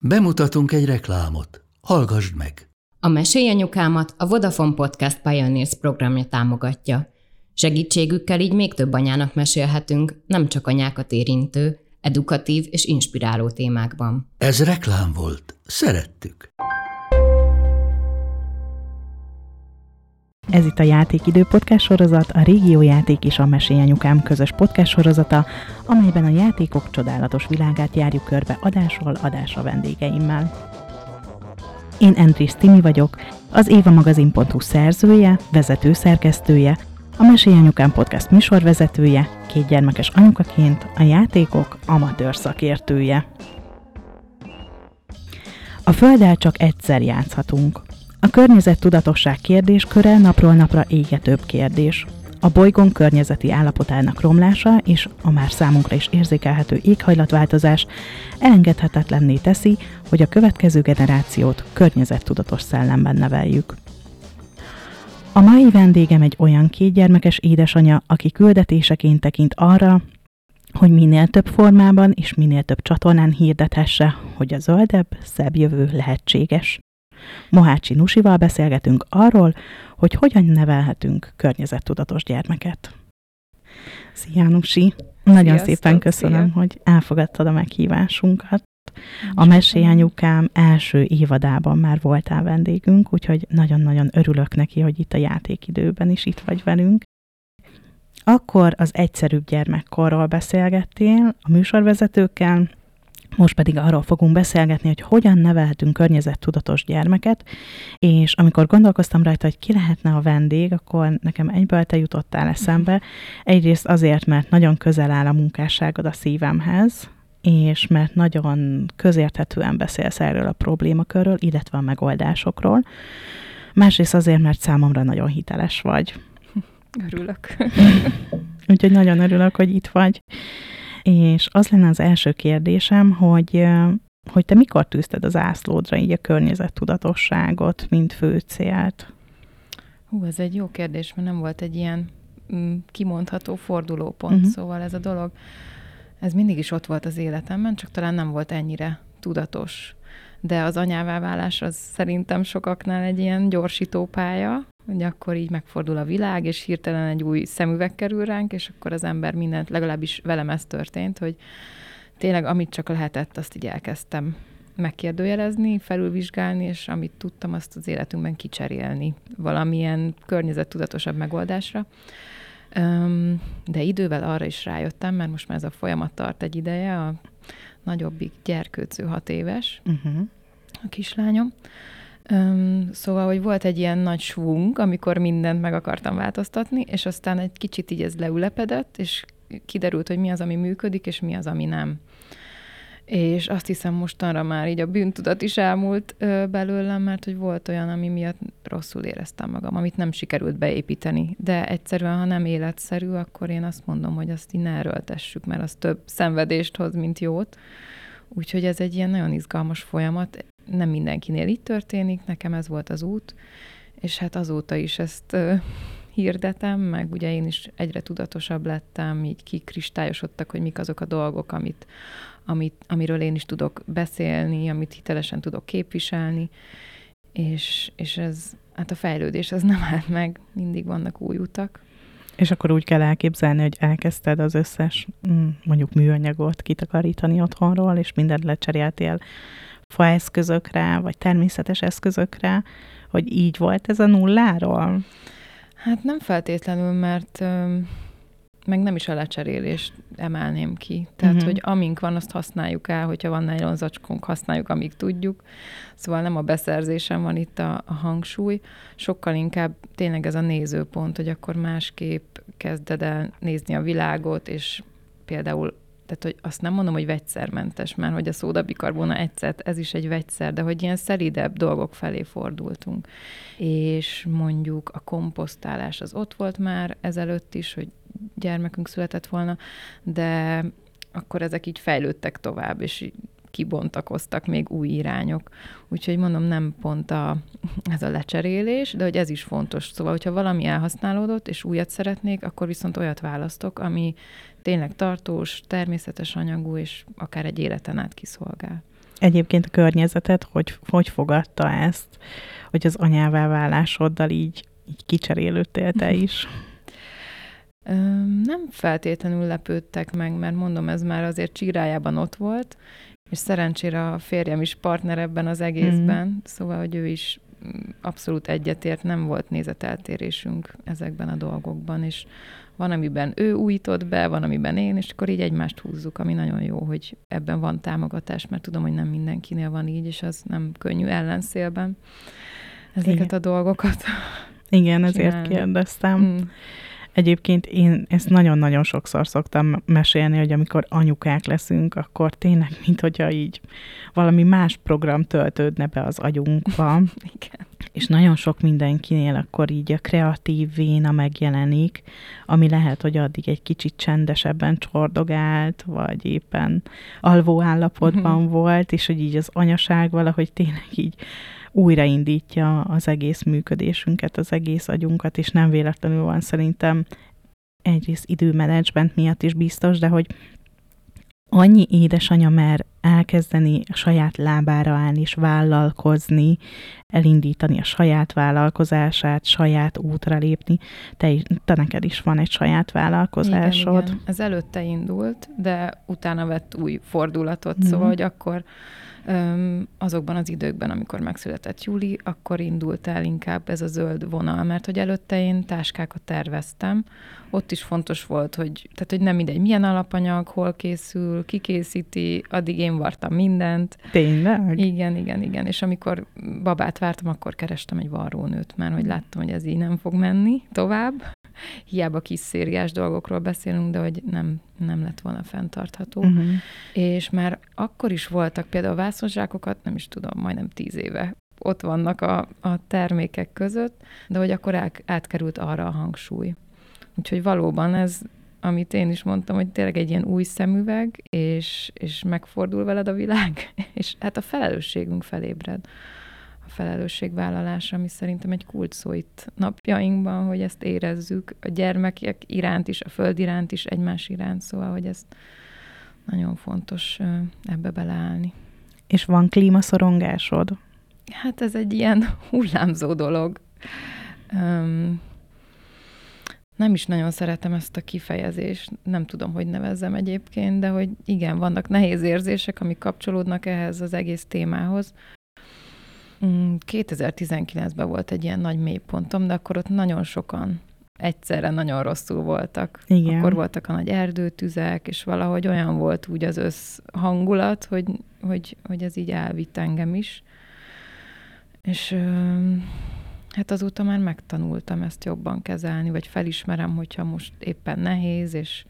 Bemutatunk egy reklámot. Hallgassd meg! A Mesélyanyukámat a Vodafone Podcast Pioneers programja támogatja. Segítségükkel így még több anyának mesélhetünk, nem csak anyákat érintő, edukatív és inspiráló témákban. Ez reklám volt. Szerettük. Ez itt a Játékidő podcast sorozat, a Régió Játék és a Mesélyanyukám közös podcast sorozata, amelyben a játékok csodálatos világát járjuk körbe adásról adásra vendégeimmel. Én Endris Timi vagyok, az évamagazin.hu szerzője, vezető szerkesztője, a Mesélyanyukám podcast műsorvezetője, két gyermekes anyukaként a játékok amatőr szakértője. A Földdel csak egyszer játszhatunk. A környezet tudatosság kérdésköre napról napra égetőbb kérdés. A bolygón környezeti állapotának romlása és a már számunkra is érzékelhető éghajlatváltozás elengedhetetlenné teszi, hogy a következő generációt környezettudatos szellemben neveljük. A mai vendégem egy olyan kétgyermekes édesanya, aki küldetéseként tekint arra, hogy minél több formában és minél több csatornán hirdethesse, hogy a zöldebb, szebb jövő lehetséges. Mohácsi Nusival beszélgetünk arról, hogy hogyan nevelhetünk környezettudatos gyermeket. Szia, Nusi! Nagyon Sziasztok, szépen köszönöm, szia. hogy elfogadtad a meghívásunkat. A Mesélyanyukám első évadában már voltál vendégünk, úgyhogy nagyon-nagyon örülök neki, hogy itt a játékidőben is itt vagy velünk. Akkor az egyszerűbb gyermekkorról beszélgettél a műsorvezetőkkel, most pedig arról fogunk beszélgetni, hogy hogyan nevelhetünk környezettudatos gyermeket, és amikor gondolkoztam rajta, hogy ki lehetne a vendég, akkor nekem egyből te jutottál eszembe. Egyrészt azért, mert nagyon közel áll a munkásságod a szívemhez, és mert nagyon közérthetően beszélsz erről a problémakörről, illetve a megoldásokról. Másrészt azért, mert számomra nagyon hiteles vagy. Örülök. Úgyhogy nagyon örülök, hogy itt vagy. És az lenne az első kérdésem, hogy, hogy te mikor tűzted az ászlódra így a környezettudatosságot, mint fő célt? Hú, ez egy jó kérdés, mert nem volt egy ilyen mm, kimondható fordulópont, uh-huh. szóval ez a dolog, ez mindig is ott volt az életemben, csak talán nem volt ennyire tudatos. De az anyává válás az szerintem sokaknál egy ilyen gyorsító pálya, hogy akkor így megfordul a világ, és hirtelen egy új szemüveg kerül ránk, és akkor az ember mindent, legalábbis velem ez történt, hogy tényleg amit csak lehetett, azt így elkezdtem megkérdőjelezni, felülvizsgálni, és amit tudtam, azt az életünkben kicserélni valamilyen környezettudatosabb megoldásra. De idővel arra is rájöttem, mert most már ez a folyamat tart egy ideje, a nagyobbik gyerkőcő hat éves, Uh-huh. a kislányom. Öm, szóval, hogy volt egy ilyen nagy svung, amikor mindent meg akartam változtatni, és aztán egy kicsit így ez leülepedett, és kiderült, hogy mi az, ami működik, és mi az, ami nem. És azt hiszem mostanra már így a bűntudat is elmúlt ö, belőlem, mert hogy volt olyan, ami miatt rosszul éreztem magam, amit nem sikerült beépíteni. De egyszerűen, ha nem életszerű, akkor én azt mondom, hogy azt így ne erőltessük, mert az több szenvedést hoz, mint jót. Úgyhogy ez egy ilyen nagyon izgalmas folyamat. Nem mindenkinél így történik, nekem ez volt az út, és hát azóta is ezt ö, hirdetem, meg ugye én is egyre tudatosabb lettem, így kikristályosodtak, hogy mik azok a dolgok, amit, amit, amiről én is tudok beszélni, amit hitelesen tudok képviselni, és, és ez, hát a fejlődés ez nem állt meg, mindig vannak új utak. És akkor úgy kell elképzelni, hogy elkezdted az összes mm, mondjuk műanyagot kitakarítani otthonról, és mindent lecseréltél faeszközökre, vagy természetes eszközökre, hogy így volt ez a nulláról? Hát nem feltétlenül, mert meg nem is a lecserélést emelném ki. Tehát, uh-huh. hogy amink van, azt használjuk el, hogyha van nylon zacskónk, használjuk, amíg tudjuk. Szóval nem a beszerzésen van itt a, a hangsúly, sokkal inkább tényleg ez a nézőpont, hogy akkor másképp kezded el nézni a világot, és például tehát, hogy azt nem mondom, hogy vegyszermentes, mert hogy a szódabikarbona egyszer, ez is egy vegyszer, de hogy ilyen szelidebb dolgok felé fordultunk. És mondjuk a komposztálás az ott volt már ezelőtt is, hogy gyermekünk született volna, de akkor ezek így fejlődtek tovább, és kibontakoztak még új irányok. Úgyhogy mondom, nem pont a, ez a lecserélés, de hogy ez is fontos. Szóval, hogyha valami elhasználódott, és újat szeretnék, akkor viszont olyat választok, ami tényleg tartós, természetes anyagú, és akár egy életen át kiszolgál. Egyébként a környezetet hogy, hogy fogadta ezt, hogy az anyává válásoddal így, így kicserélődtél te is? Nem feltétlenül lepődtek meg, mert mondom, ez már azért csirájában ott volt, és szerencsére a férjem is partner ebben az egészben, mm. szóval, hogy ő is mm, abszolút egyetért, nem volt nézeteltérésünk ezekben a dolgokban, és van, amiben ő újított be, van, amiben én, és akkor így egymást húzzuk, ami nagyon jó, hogy ebben van támogatás, mert tudom, hogy nem mindenkinél van így, és az nem könnyű ellenszélben ezeket Igen. a dolgokat. Igen, ezért csinálni. kérdeztem. Mm. Egyébként én ezt nagyon-nagyon sokszor szoktam mesélni, hogy amikor anyukák leszünk, akkor tényleg, mint hogyha így valami más program töltődne be az agyunkba. Igen. És nagyon sok mindenkinél akkor így a kreatív véna megjelenik, ami lehet, hogy addig egy kicsit csendesebben csordogált, vagy éppen alvó állapotban uh-huh. volt, és hogy így az anyaság valahogy tényleg így újraindítja az egész működésünket, az egész agyunkat, és nem véletlenül van szerintem egyrészt időmenedzsment miatt is biztos, de hogy annyi édesanya mer elkezdeni a saját lábára állni és vállalkozni, elindítani a saját vállalkozását, saját útra lépni. Te, te neked is van egy saját vállalkozásod. Igen, igen. Ez előtte indult, de utána vett új fordulatot, mm. szóval, hogy akkor azokban az időkben, amikor megszületett Júli, akkor indult el inkább ez a zöld vonal, mert hogy előtte én táskákat terveztem, ott is fontos volt, hogy, tehát, hogy nem mindegy, milyen alapanyag, hol készül, ki készíti, addig én vartam mindent. Tényleg? Igen, igen, igen. És amikor babát vártam, akkor kerestem egy varrónőt, mert hogy láttam, hogy ez így nem fog menni tovább. Hiába kis szériás dolgokról beszélünk, de hogy nem, nem lett volna fenntartható. Uh-huh. És már akkor is voltak például vászonzsákokat, nem is tudom, majdnem tíz éve ott vannak a, a termékek között, de hogy akkor át, átkerült arra a hangsúly. Úgyhogy valóban ez, amit én is mondtam, hogy tényleg egy ilyen új szemüveg, és, és megfordul veled a világ, és hát a felelősségünk felébred. A felelősségvállalás, ami szerintem egy kult szó itt napjainkban, hogy ezt érezzük a gyermekek iránt is, a föld iránt is, egymás iránt, szóval, hogy ezt nagyon fontos ebbe beleállni. És van klímaszorongásod? Hát ez egy ilyen hullámzó dolog. Um, nem is nagyon szeretem ezt a kifejezést, nem tudom, hogy nevezzem egyébként, de hogy igen, vannak nehéz érzések, amik kapcsolódnak ehhez az egész témához. 2019-ben mm, volt egy ilyen nagy mélypontom, de akkor ott nagyon sokan egyszerre nagyon rosszul voltak. Igen. Akkor voltak a nagy erdőtüzek, és valahogy olyan volt úgy az összhangulat, hogy, hogy, hogy ez így elvitt engem is. És Hát azóta már megtanultam ezt jobban kezelni, vagy felismerem, hogyha most éppen nehéz, és,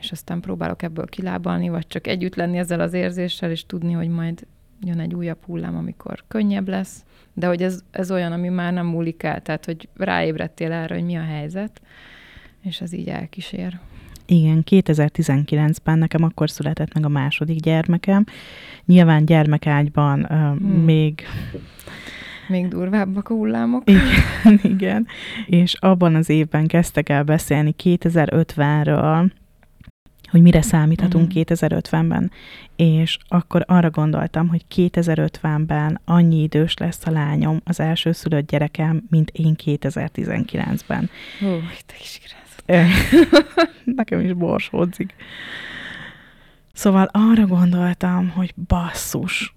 és aztán próbálok ebből kilábalni, vagy csak együtt lenni ezzel az érzéssel, és tudni, hogy majd jön egy újabb hullám, amikor könnyebb lesz, de hogy ez, ez olyan, ami már nem múlik el, tehát hogy ráébredtél erre, hogy mi a helyzet, és ez így elkísér. Igen, 2019-ben nekem akkor született meg a második gyermekem. Nyilván gyermekágyban uh, hmm. még még durvábbak a hullámok. Igen, igen. És abban az évben kezdtek el beszélni 2050-ről, hogy mire számíthatunk uh-huh. Mhm. 2050-ben. És akkor arra gondoltam, hogy 2050-ben annyi idős lesz a lányom, az első szülött gyerekem, mint én 2019-ben. Ó, te is Nekem is borsódzik. Szóval arra gondoltam, hogy basszus,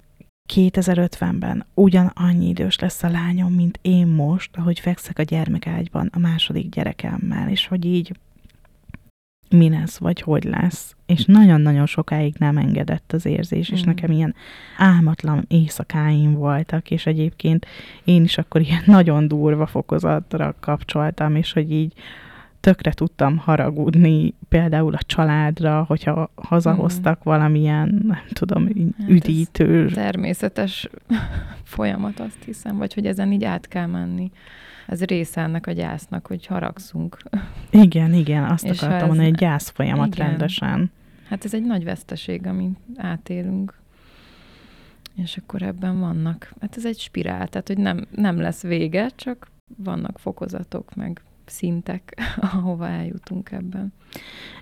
2050-ben ugyanannyi idős lesz a lányom, mint én most, ahogy fekszek a gyermekágyban a második gyerekemmel, és hogy így mi lesz, vagy hogy lesz. És nagyon-nagyon sokáig nem engedett az érzés, és mm. nekem ilyen álmatlan éjszakáim voltak, és egyébként én is akkor ilyen nagyon durva fokozatra kapcsoltam, és hogy így tökre tudtam haragudni például a családra, hogyha hazahoztak mm. valamilyen, nem tudom, hát üdítő. természetes folyamat, azt hiszem, vagy hogy ezen így át kell menni. Ez része ennek a gyásznak, hogy haragszunk. Igen, igen, azt És akartam mondani, hogy gyász folyamat igen. rendesen. Hát ez egy nagy veszteség, amit átélünk. És akkor ebben vannak, hát ez egy spirál, tehát hogy nem, nem lesz vége, csak vannak fokozatok, meg szintek, ahova eljutunk ebben.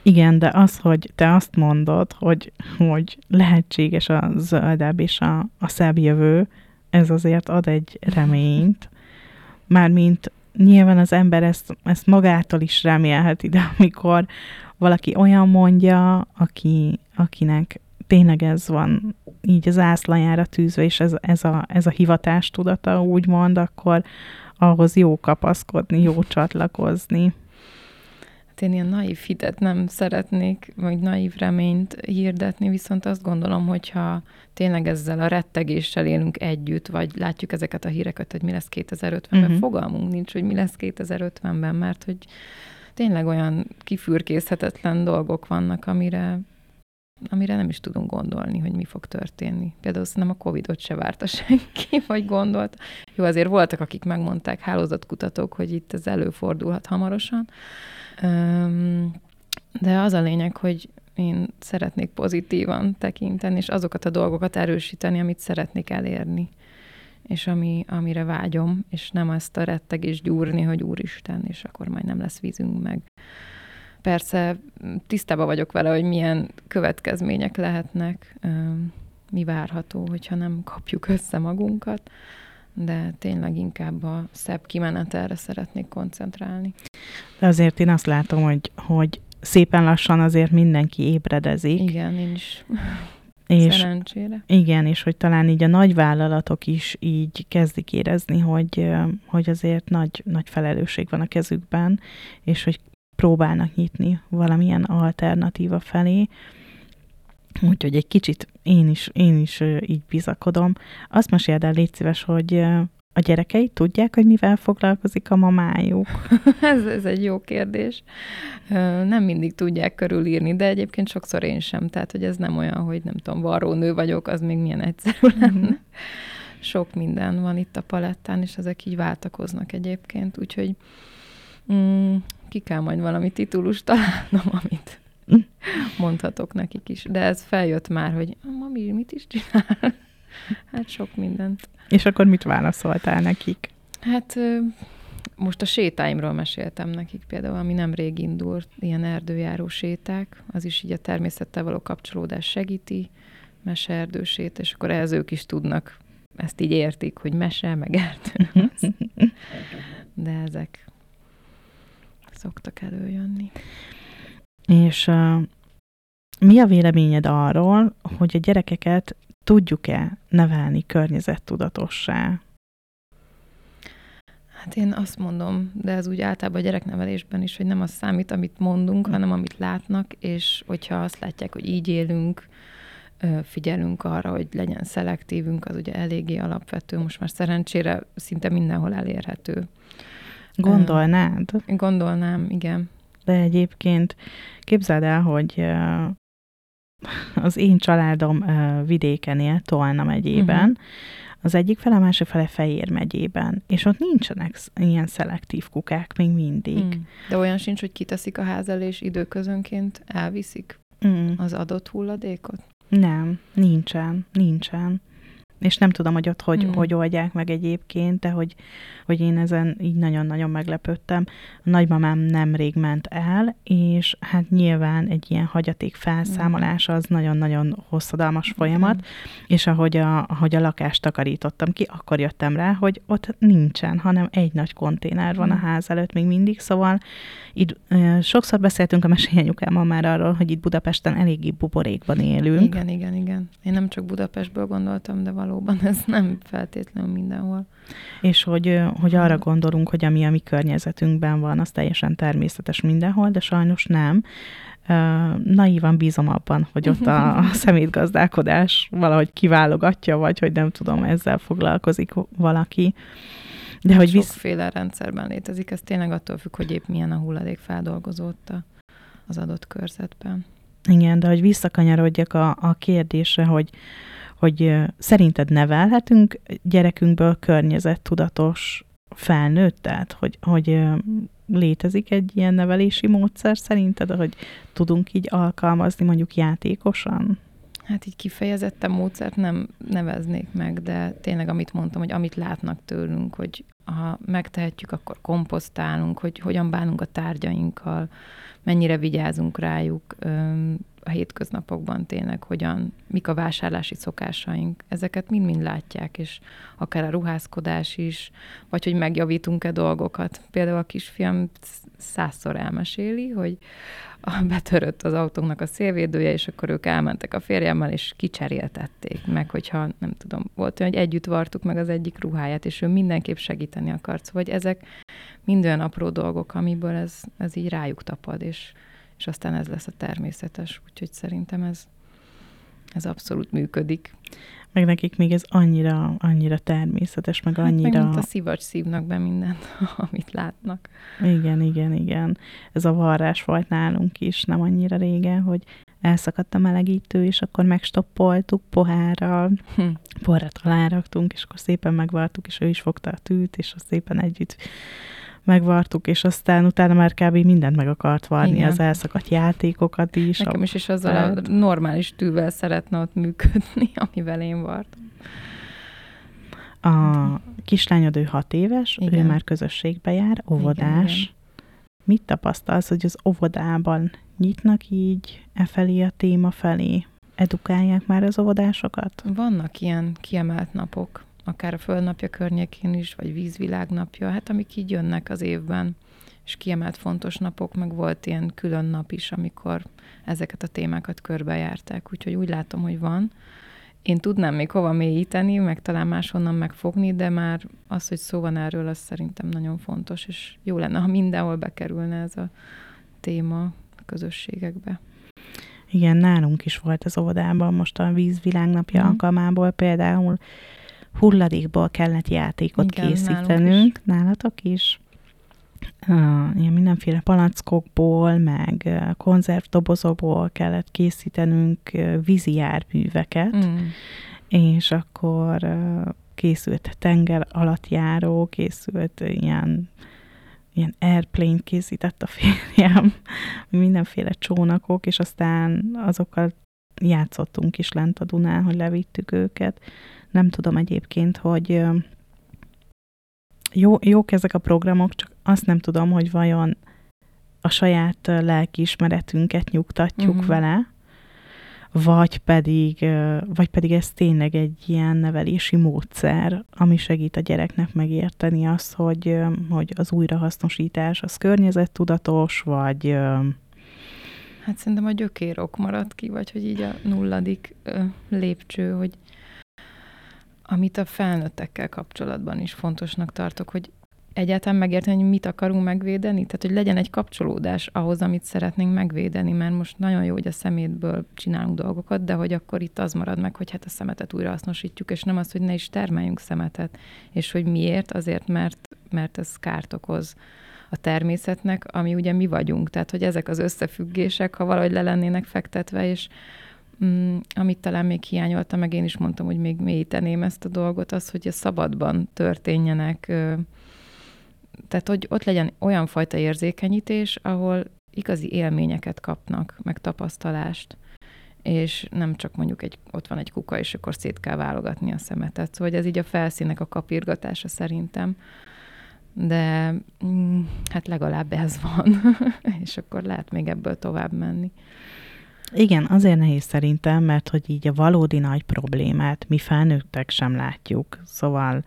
Igen, de az, hogy te azt mondod, hogy, hogy lehetséges a zöldebb és a, a szebb jövő, ez azért ad egy reményt. Mármint nyilván az ember ezt, ezt magától is remélheti, de amikor valaki olyan mondja, aki, akinek tényleg ez van így az ászlajára tűzve, és ez, ez, a, ez a hivatás tudata úgymond, akkor ahhoz jó kapaszkodni, jó csatlakozni. Hát én ilyen naív hitet nem szeretnék, vagy naív reményt hirdetni, viszont azt gondolom, hogyha tényleg ezzel a rettegéssel élünk együtt, vagy látjuk ezeket a híreket, hogy mi lesz 2050-ben, uh-huh. fogalmunk nincs, hogy mi lesz 2050-ben, mert hogy tényleg olyan kifürkészhetetlen dolgok vannak, amire amire nem is tudunk gondolni, hogy mi fog történni. Például szerintem a Covid-ot se várta senki, vagy gondolt. Jó, azért voltak, akik megmondták, hálózatkutatók, hogy itt ez előfordulhat hamarosan. De az a lényeg, hogy én szeretnék pozitívan tekinteni, és azokat a dolgokat erősíteni, amit szeretnék elérni, és ami, amire vágyom, és nem ezt a rettegés gyúrni, hogy úristen, és akkor majd nem lesz vízünk meg. Persze tisztában vagyok vele, hogy milyen következmények lehetnek, mi várható, hogyha nem kapjuk össze magunkat, de tényleg inkább a szebb kimenetelre szeretnék koncentrálni. De azért én azt látom, hogy, hogy szépen lassan azért mindenki ébredezik. Igen, én is. És, Szerencsére. Igen, és hogy talán így a nagy vállalatok is így kezdik érezni, hogy, hogy azért nagy, nagy felelősség van a kezükben, és hogy próbálnak nyitni valamilyen alternatíva felé. Úgyhogy egy kicsit én is, én is így bizakodom. Azt meséld el, légy szíves, hogy a gyerekei tudják, hogy mivel foglalkozik a mamájuk? ez, ez egy jó kérdés. Nem mindig tudják körülírni, de egyébként sokszor én sem. Tehát, hogy ez nem olyan, hogy nem tudom, varrónő vagyok, az még milyen egyszerű lenne. Mm-hmm. Sok minden van itt a palettán, és ezek így váltakoznak egyébként, úgyhogy mm, ki kell majd valami titulust találnom, amit mondhatok nekik is. De ez feljött már, hogy mami, mit is csinál? Hát sok mindent. És akkor mit válaszoltál nekik? Hát most a sétáimról meséltem nekik például, ami nem rég indult, ilyen erdőjáró séták, az is így a természettel való kapcsolódás segíti, meseerdősét, és akkor ehhez ők is tudnak, ezt így értik, hogy mese, meg erdő. De ezek szoktak előjönni. És uh, mi a véleményed arról, hogy a gyerekeket tudjuk-e nevelni környezettudatossá? Hát én azt mondom, de ez úgy általában a gyereknevelésben is, hogy nem az számít, amit mondunk, hanem amit látnak, és hogyha azt látják, hogy így élünk, figyelünk arra, hogy legyen szelektívünk, az ugye eléggé alapvető, most már szerencsére szinte mindenhol elérhető. Gondolnád? Gondolnám, igen. De egyébként képzeld el, hogy az én családom vidéken él, Tolna megyében, uh-huh. az egyik fele, a másik fele Fejér megyében, és ott nincsenek ilyen szelektív kukák még mindig. Mm. De olyan sincs, hogy kiteszik a ház elé, és időközönként elviszik mm. az adott hulladékot? Nem, nincsen, nincsen és nem tudom, hogy ott hogy, mm. hogy oldják meg egyébként, de hogy, hogy én ezen így nagyon-nagyon meglepődtem. A nagymamám nemrég ment el, és hát nyilván egy ilyen hagyaték felszámolás az nagyon-nagyon hosszadalmas folyamat, mm. és ahogy a, ahogy a lakást takarítottam ki, akkor jöttem rá, hogy ott nincsen, hanem egy nagy konténer van mm. a ház előtt még mindig, szóval itt e, sokszor beszéltünk a mesélyanyukámmal már arról, hogy itt Budapesten eléggé buborékban élünk. Igen, igen, igen. Én nem csak Budapestből gondoltam, de valóban ez nem feltétlenül mindenhol. És hogy, hogy arra gondolunk, hogy ami a mi környezetünkben van, az teljesen természetes mindenhol, de sajnos nem. Naívan bízom abban, hogy ott a, a szemétgazdálkodás valahogy kiválogatja, vagy hogy nem tudom, ezzel foglalkozik valaki. De hogy visz... Sokféle rendszerben létezik, ez tényleg attól függ, hogy épp milyen a hulladék feldolgozót az adott körzetben. Igen, de hogy visszakanyarodjak a, a kérdésre, hogy, hogy szerinted nevelhetünk gyerekünkből környezettudatos felnőttet, hogy, hogy létezik egy ilyen nevelési módszer szerinted, hogy tudunk így alkalmazni mondjuk játékosan? Hát így kifejezetten módszert nem neveznék meg, de tényleg amit mondtam, hogy amit látnak tőlünk, hogy ha megtehetjük, akkor komposztálunk, hogy hogyan bánunk a tárgyainkkal, mennyire vigyázunk rájuk a hétköznapokban tényleg, hogyan, mik a vásárlási szokásaink. Ezeket mind-mind látják, és akár a ruházkodás is, vagy hogy megjavítunk-e dolgokat. Például a kisfiam százszor elmeséli, hogy betörött az autónknak a szélvédője, és akkor ők elmentek a férjemmel, és kicseréltették meg, hogyha nem tudom, volt olyan, hogy együtt vartuk meg az egyik ruháját, és ő mindenképp segíteni akart. Szóval, hogy ezek mind olyan apró dolgok, amiből ez, ez így rájuk tapad, és, és aztán ez lesz a természetes. Úgyhogy szerintem ez, ez abszolút működik. Meg nekik még ez annyira, annyira természetes, meg annyira... Hát meg a szivacs szívnak be mindent, amit látnak. Igen, igen, igen. Ez a varrás volt nálunk is nem annyira régen, hogy elszakadt a melegítő, és akkor megstoppoltuk pohárral, hm. porrat aláraktunk, és akkor szépen megvartuk, és ő is fogta a tűt, és azt szépen együtt megvartuk, és aztán utána már kb. mindent meg akart varni, Igen. az elszakadt játékokat is. Nekem is, és azzal a normális tűvel szeretne ott működni, amivel én vartam. A kislányod ő hat éves, Igen. ő már közösségbe jár, óvodás. Igen, igen. Mit tapasztalsz, hogy az óvodában nyitnak így e felé a téma felé? Edukálják már az óvodásokat? Vannak ilyen kiemelt napok akár a Földnapja környékén is, vagy Vízvilágnapja, hát amik így jönnek az évben, és kiemelt fontos napok, meg volt ilyen külön nap is, amikor ezeket a témákat körbejárták, úgyhogy úgy látom, hogy van. Én tudnám még hova mélyíteni, meg talán máshonnan megfogni, de már az, hogy szó van erről, az szerintem nagyon fontos, és jó lenne, ha mindenhol bekerülne ez a téma a közösségekbe. Igen, nálunk is volt az óvodában most a vízvilágnapja mm. alkalmából például hulladékból kellett játékot Igen, készítenünk. Nálatok is. Ilyen mindenféle palackokból, meg konzervdobozokból kellett készítenünk vízi járműveket, mm. és akkor készült tenger alattjáró, készült ilyen ilyen airplane készített a férjem, mindenféle csónakok, és aztán azokkal játszottunk is lent a Dunán, hogy levittük őket. Nem tudom egyébként, hogy jó, jók ezek a programok, csak azt nem tudom, hogy vajon a saját lelkiismeretünket nyugtatjuk uh-huh. vele, vagy pedig, vagy pedig ez tényleg egy ilyen nevelési módszer, ami segít a gyereknek megérteni azt, hogy, hogy az újrahasznosítás az környezettudatos, vagy... Hát szerintem a gyökérok maradt ki, vagy hogy így a nulladik lépcső, hogy amit a felnőttekkel kapcsolatban is fontosnak tartok, hogy egyáltalán megérteni, hogy mit akarunk megvédeni, tehát hogy legyen egy kapcsolódás ahhoz, amit szeretnénk megvédeni, mert most nagyon jó, hogy a szemétből csinálunk dolgokat, de hogy akkor itt az marad meg, hogy hát a szemetet újra hasznosítjuk, és nem az, hogy ne is termeljünk szemetet. És hogy miért? Azért, mert, mert ez kárt okoz a természetnek, ami ugye mi vagyunk. Tehát, hogy ezek az összefüggések, ha valahogy le lennének fektetve, és Mm, amit talán még hiányolta, meg én is mondtam, hogy még mélyíteném ezt a dolgot, az, hogy a szabadban történjenek, tehát hogy ott legyen olyan fajta érzékenyítés, ahol igazi élményeket kapnak, meg tapasztalást, és nem csak mondjuk egy, ott van egy kuka, és akkor szét kell válogatni a szemetet. Szóval ez így a felszínek a kapirgatása szerintem, de mm, hát legalább ez van, és akkor lehet még ebből tovább menni. Igen, azért nehéz szerintem, mert hogy így a valódi nagy problémát mi felnőttek sem látjuk. Szóval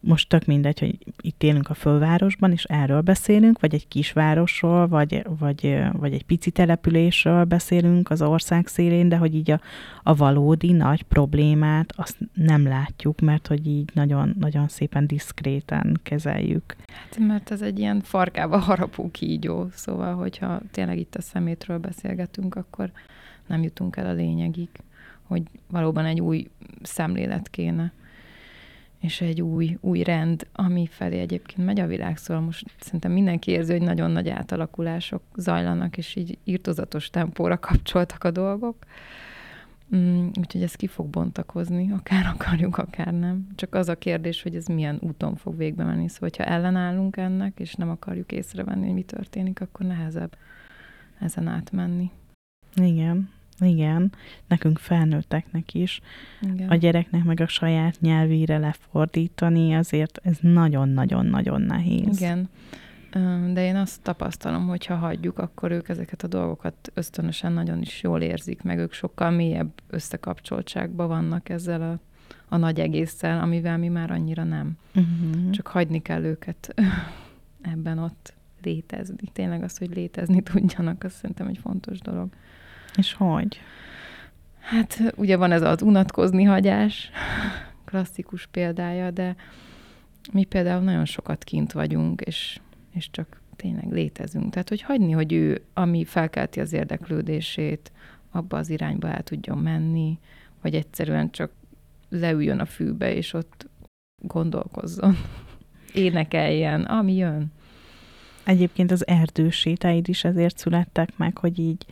most tök mindegy, hogy itt élünk a fölvárosban, és erről beszélünk, vagy egy kisvárosról, vagy, vagy, vagy egy pici településről beszélünk az ország szélén, de hogy így a, a valódi nagy problémát azt nem látjuk, mert hogy így nagyon, nagyon szépen diszkréten kezeljük. Hát, mert ez egy ilyen farkába harapó kígyó, szóval, hogyha tényleg itt a szemétről beszélgetünk, akkor nem jutunk el a lényegig, hogy valóban egy új szemlélet kéne és egy új, új rend, ami felé egyébként megy a világ, szóval most szerintem mindenki érzi, hogy nagyon nagy átalakulások zajlanak, és így írtozatos tempóra kapcsoltak a dolgok. Mm, úgyhogy ez ki fog bontakozni, akár akarjuk, akár nem. Csak az a kérdés, hogy ez milyen úton fog végbe menni. Szóval, hogyha ellenállunk ennek, és nem akarjuk észrevenni, hogy mi történik, akkor nehezebb ezen átmenni. Igen. Igen, nekünk felnőtteknek is. Igen. A gyereknek meg a saját nyelvére lefordítani, azért ez nagyon-nagyon-nagyon nehéz. Igen. De én azt tapasztalom, hogy ha hagyjuk, akkor ők ezeket a dolgokat ösztönösen nagyon is jól érzik, meg ők sokkal mélyebb összekapcsoltságban vannak ezzel a, a nagy egésszel, amivel mi már annyira nem. Uh-huh. Csak hagyni kell őket ebben ott létezni. Tényleg az, hogy létezni tudjanak, az szerintem egy fontos dolog. És hogy? Hát ugye van ez az unatkozni hagyás, klasszikus példája, de mi például nagyon sokat kint vagyunk, és, és csak tényleg létezünk. Tehát, hogy hagyni, hogy ő, ami felkelti az érdeklődését, abba az irányba el tudjon menni, vagy egyszerűen csak leüljön a fűbe, és ott gondolkozzon, énekeljen, ami jön. Egyébként az erdősétáid is ezért születtek meg, hogy így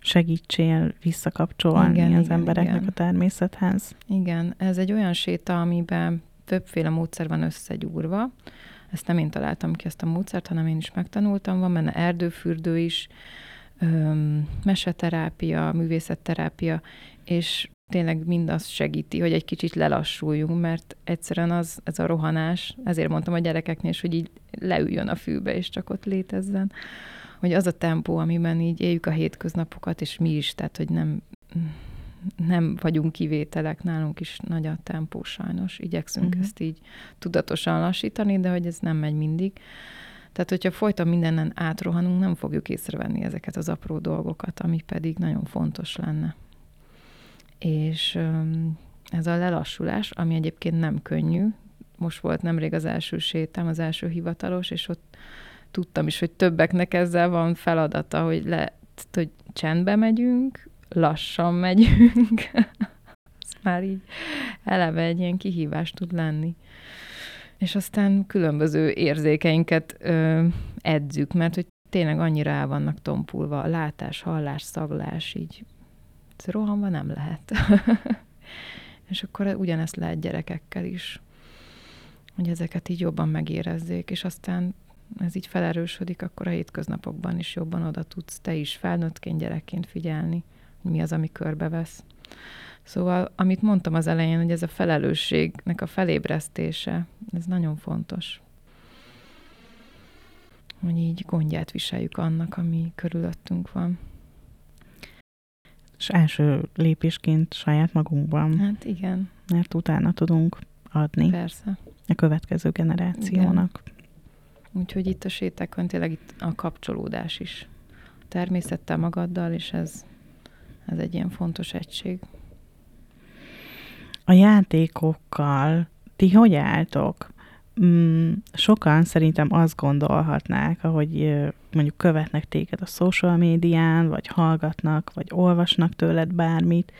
segítsél visszakapcsolni Igen, az igen, embereknek igen. a természethez. Igen, ez egy olyan séta, amiben többféle módszer van összegyúrva. Ezt nem én találtam ki ezt a módszert, hanem én is megtanultam. Van benne erdőfürdő is, öm, meseterápia, művészetterápia, és tényleg mindaz segíti, hogy egy kicsit lelassuljunk, mert egyszerűen az, ez a rohanás, ezért mondtam a gyerekeknél is, hogy így leüljön a fűbe, és csak ott létezzen, hogy az a tempó, amiben így éljük a hétköznapokat, és mi is, tehát, hogy nem, nem vagyunk kivételek, nálunk is nagy a tempó sajnos, igyekszünk uh-huh. ezt így tudatosan lassítani, de hogy ez nem megy mindig. Tehát, hogyha folyton mindenen átrohanunk, nem fogjuk észrevenni ezeket az apró dolgokat, ami pedig nagyon fontos lenne. És ez a lelassulás, ami egyébként nem könnyű, most volt nemrég az első sétám, az első hivatalos, és ott tudtam is, hogy többeknek ezzel van feladata, hogy, le, hogy csendbe megyünk, lassan megyünk. Ez már így eleve egy ilyen kihívás tud lenni. És aztán különböző érzékeinket ö, edzük, mert hogy tényleg annyira el vannak tompulva, a látás, hallás, szaglás, így rohanva nem lehet. és akkor ugyanezt lehet gyerekekkel is, hogy ezeket így jobban megérezzék, és aztán ez így felerősödik, akkor a hétköznapokban is jobban oda tudsz te is felnőttként, gyerekként figyelni, hogy mi az, ami körbevesz. Szóval, amit mondtam az elején, hogy ez a felelősségnek a felébresztése, ez nagyon fontos. Hogy így gondját viseljük annak, ami körülöttünk van. És első lépésként saját magunkban, Hát igen, mert utána tudunk adni persze. a következő generációnak. Úgyhogy itt a sétákon tényleg itt a kapcsolódás is. A természettel magaddal, és ez, ez egy ilyen fontos egység. A játékokkal ti hogy álltok? Mm, sokan szerintem azt gondolhatnák, ahogy mondjuk követnek téged a social médián, vagy hallgatnak, vagy olvasnak tőled bármit,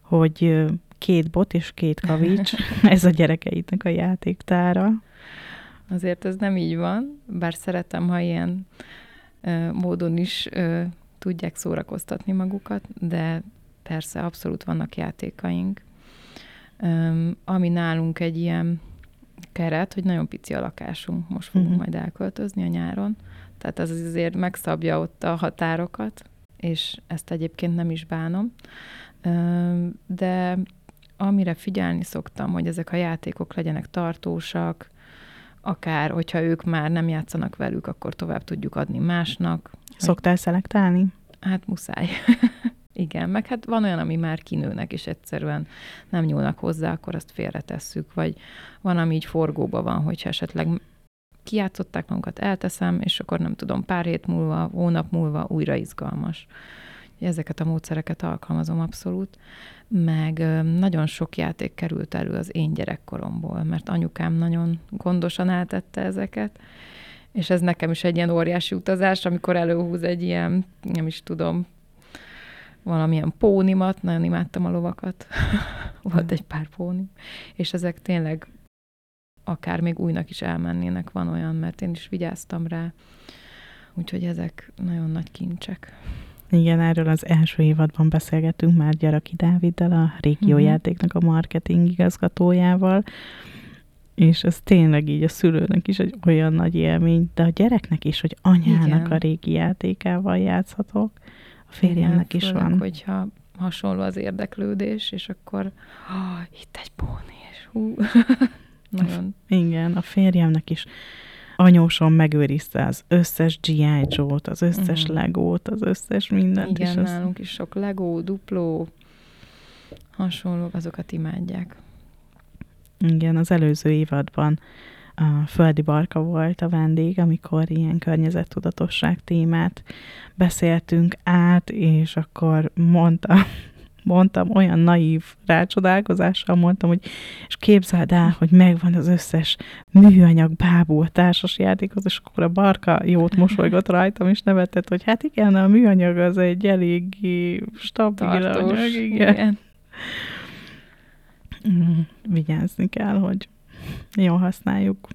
hogy két bot és két kavics, ez a gyerekeidnek a játéktára. Azért ez nem így van, bár szeretem, ha ilyen ö, módon is ö, tudják szórakoztatni magukat, de persze abszolút vannak játékaink. Öm, ami nálunk egy ilyen keret, hogy nagyon pici a lakásunk, most fogunk Mhm. majd elköltözni a nyáron, tehát az azért megszabja ott a határokat, és ezt egyébként nem is bánom. De amire figyelni szoktam, hogy ezek a játékok legyenek tartósak, akár, hogyha ők már nem játszanak velük, akkor tovább tudjuk adni másnak. Szoktál szelektálni? Hát muszáj. Igen, meg hát van olyan, ami már kinőnek, és egyszerűen nem nyúlnak hozzá, akkor azt félretesszük, vagy van, ami így forgóba van, hogyha esetleg kijátszották magukat, elteszem, és akkor nem tudom, pár hét múlva, hónap múlva újra izgalmas. Ezeket a módszereket alkalmazom abszolút, meg nagyon sok játék került elő az én gyerekkoromból, mert anyukám nagyon gondosan eltette ezeket, és ez nekem is egy ilyen óriási utazás, amikor előhúz egy ilyen, nem is tudom, valamilyen pónimat, nagyon imádtam a lovakat, volt egy pár pónim, és ezek tényleg akár még újnak is elmennének, van olyan, mert én is vigyáztam rá, úgyhogy ezek nagyon nagy kincsek. Igen, erről az első évadban beszélgettünk már Gyaraki Dáviddal, a régiójátéknak a marketing igazgatójával, és ez tényleg így a szülőnek is egy olyan nagy élmény, de a gyereknek is, hogy anyának Igen. a régi játékával játszhatok. A férjemnek Igen, is főleg, van. hogyha hasonló az érdeklődés, és akkor oh, itt egy póni, és hú, nagyon. Igen, a férjemnek is anyósom megőrizte az összes G.I. Joe-t, az összes uh-huh. Legót, az összes mindent. Igen, és nálunk is sok Legó, dupló, hasonlók, azokat imádják. Igen, az előző évadban a Földi Barka volt a vendég, amikor ilyen környezettudatosság témát beszéltünk át, és akkor mondta, mondtam, olyan naív rácsodálkozással mondtam, hogy és képzeld el, hogy megvan az összes műanyag bábú a társas játékhoz, és akkor a barka jót mosolygott rajtam, és nevetett, hogy hát igen, a műanyag az egy eléggé stabil Tartós, anyag, igen. igen. Mm, Vigyázni kell, hogy jól használjuk.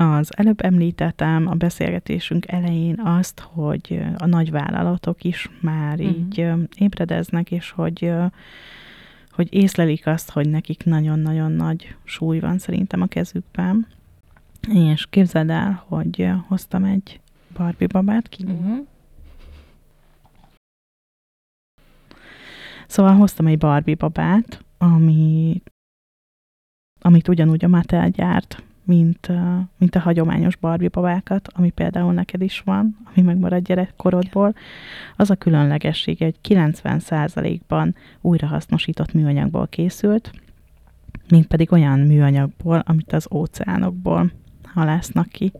Az előbb említettem a beszélgetésünk elején azt, hogy a nagyvállalatok is már Mhm. így ébredeznek, és hogy, hogy észlelik azt, hogy nekik nagyon-nagyon nagy súly van szerintem a kezükben. És képzeld el, hogy hoztam egy Barbie babát ki. Uh-huh. Szóval hoztam egy Barbie babát, ami, amit ugyanúgy a Mattel gyárt, mint, mint a hagyományos Barbie babákat, ami például neked is van, ami megmarad gyerekkorodból. Az a különlegessége, hogy 90%-ban újrahasznosított műanyagból készült, mint pedig olyan műanyagból, amit az óceánokból halásznak ki.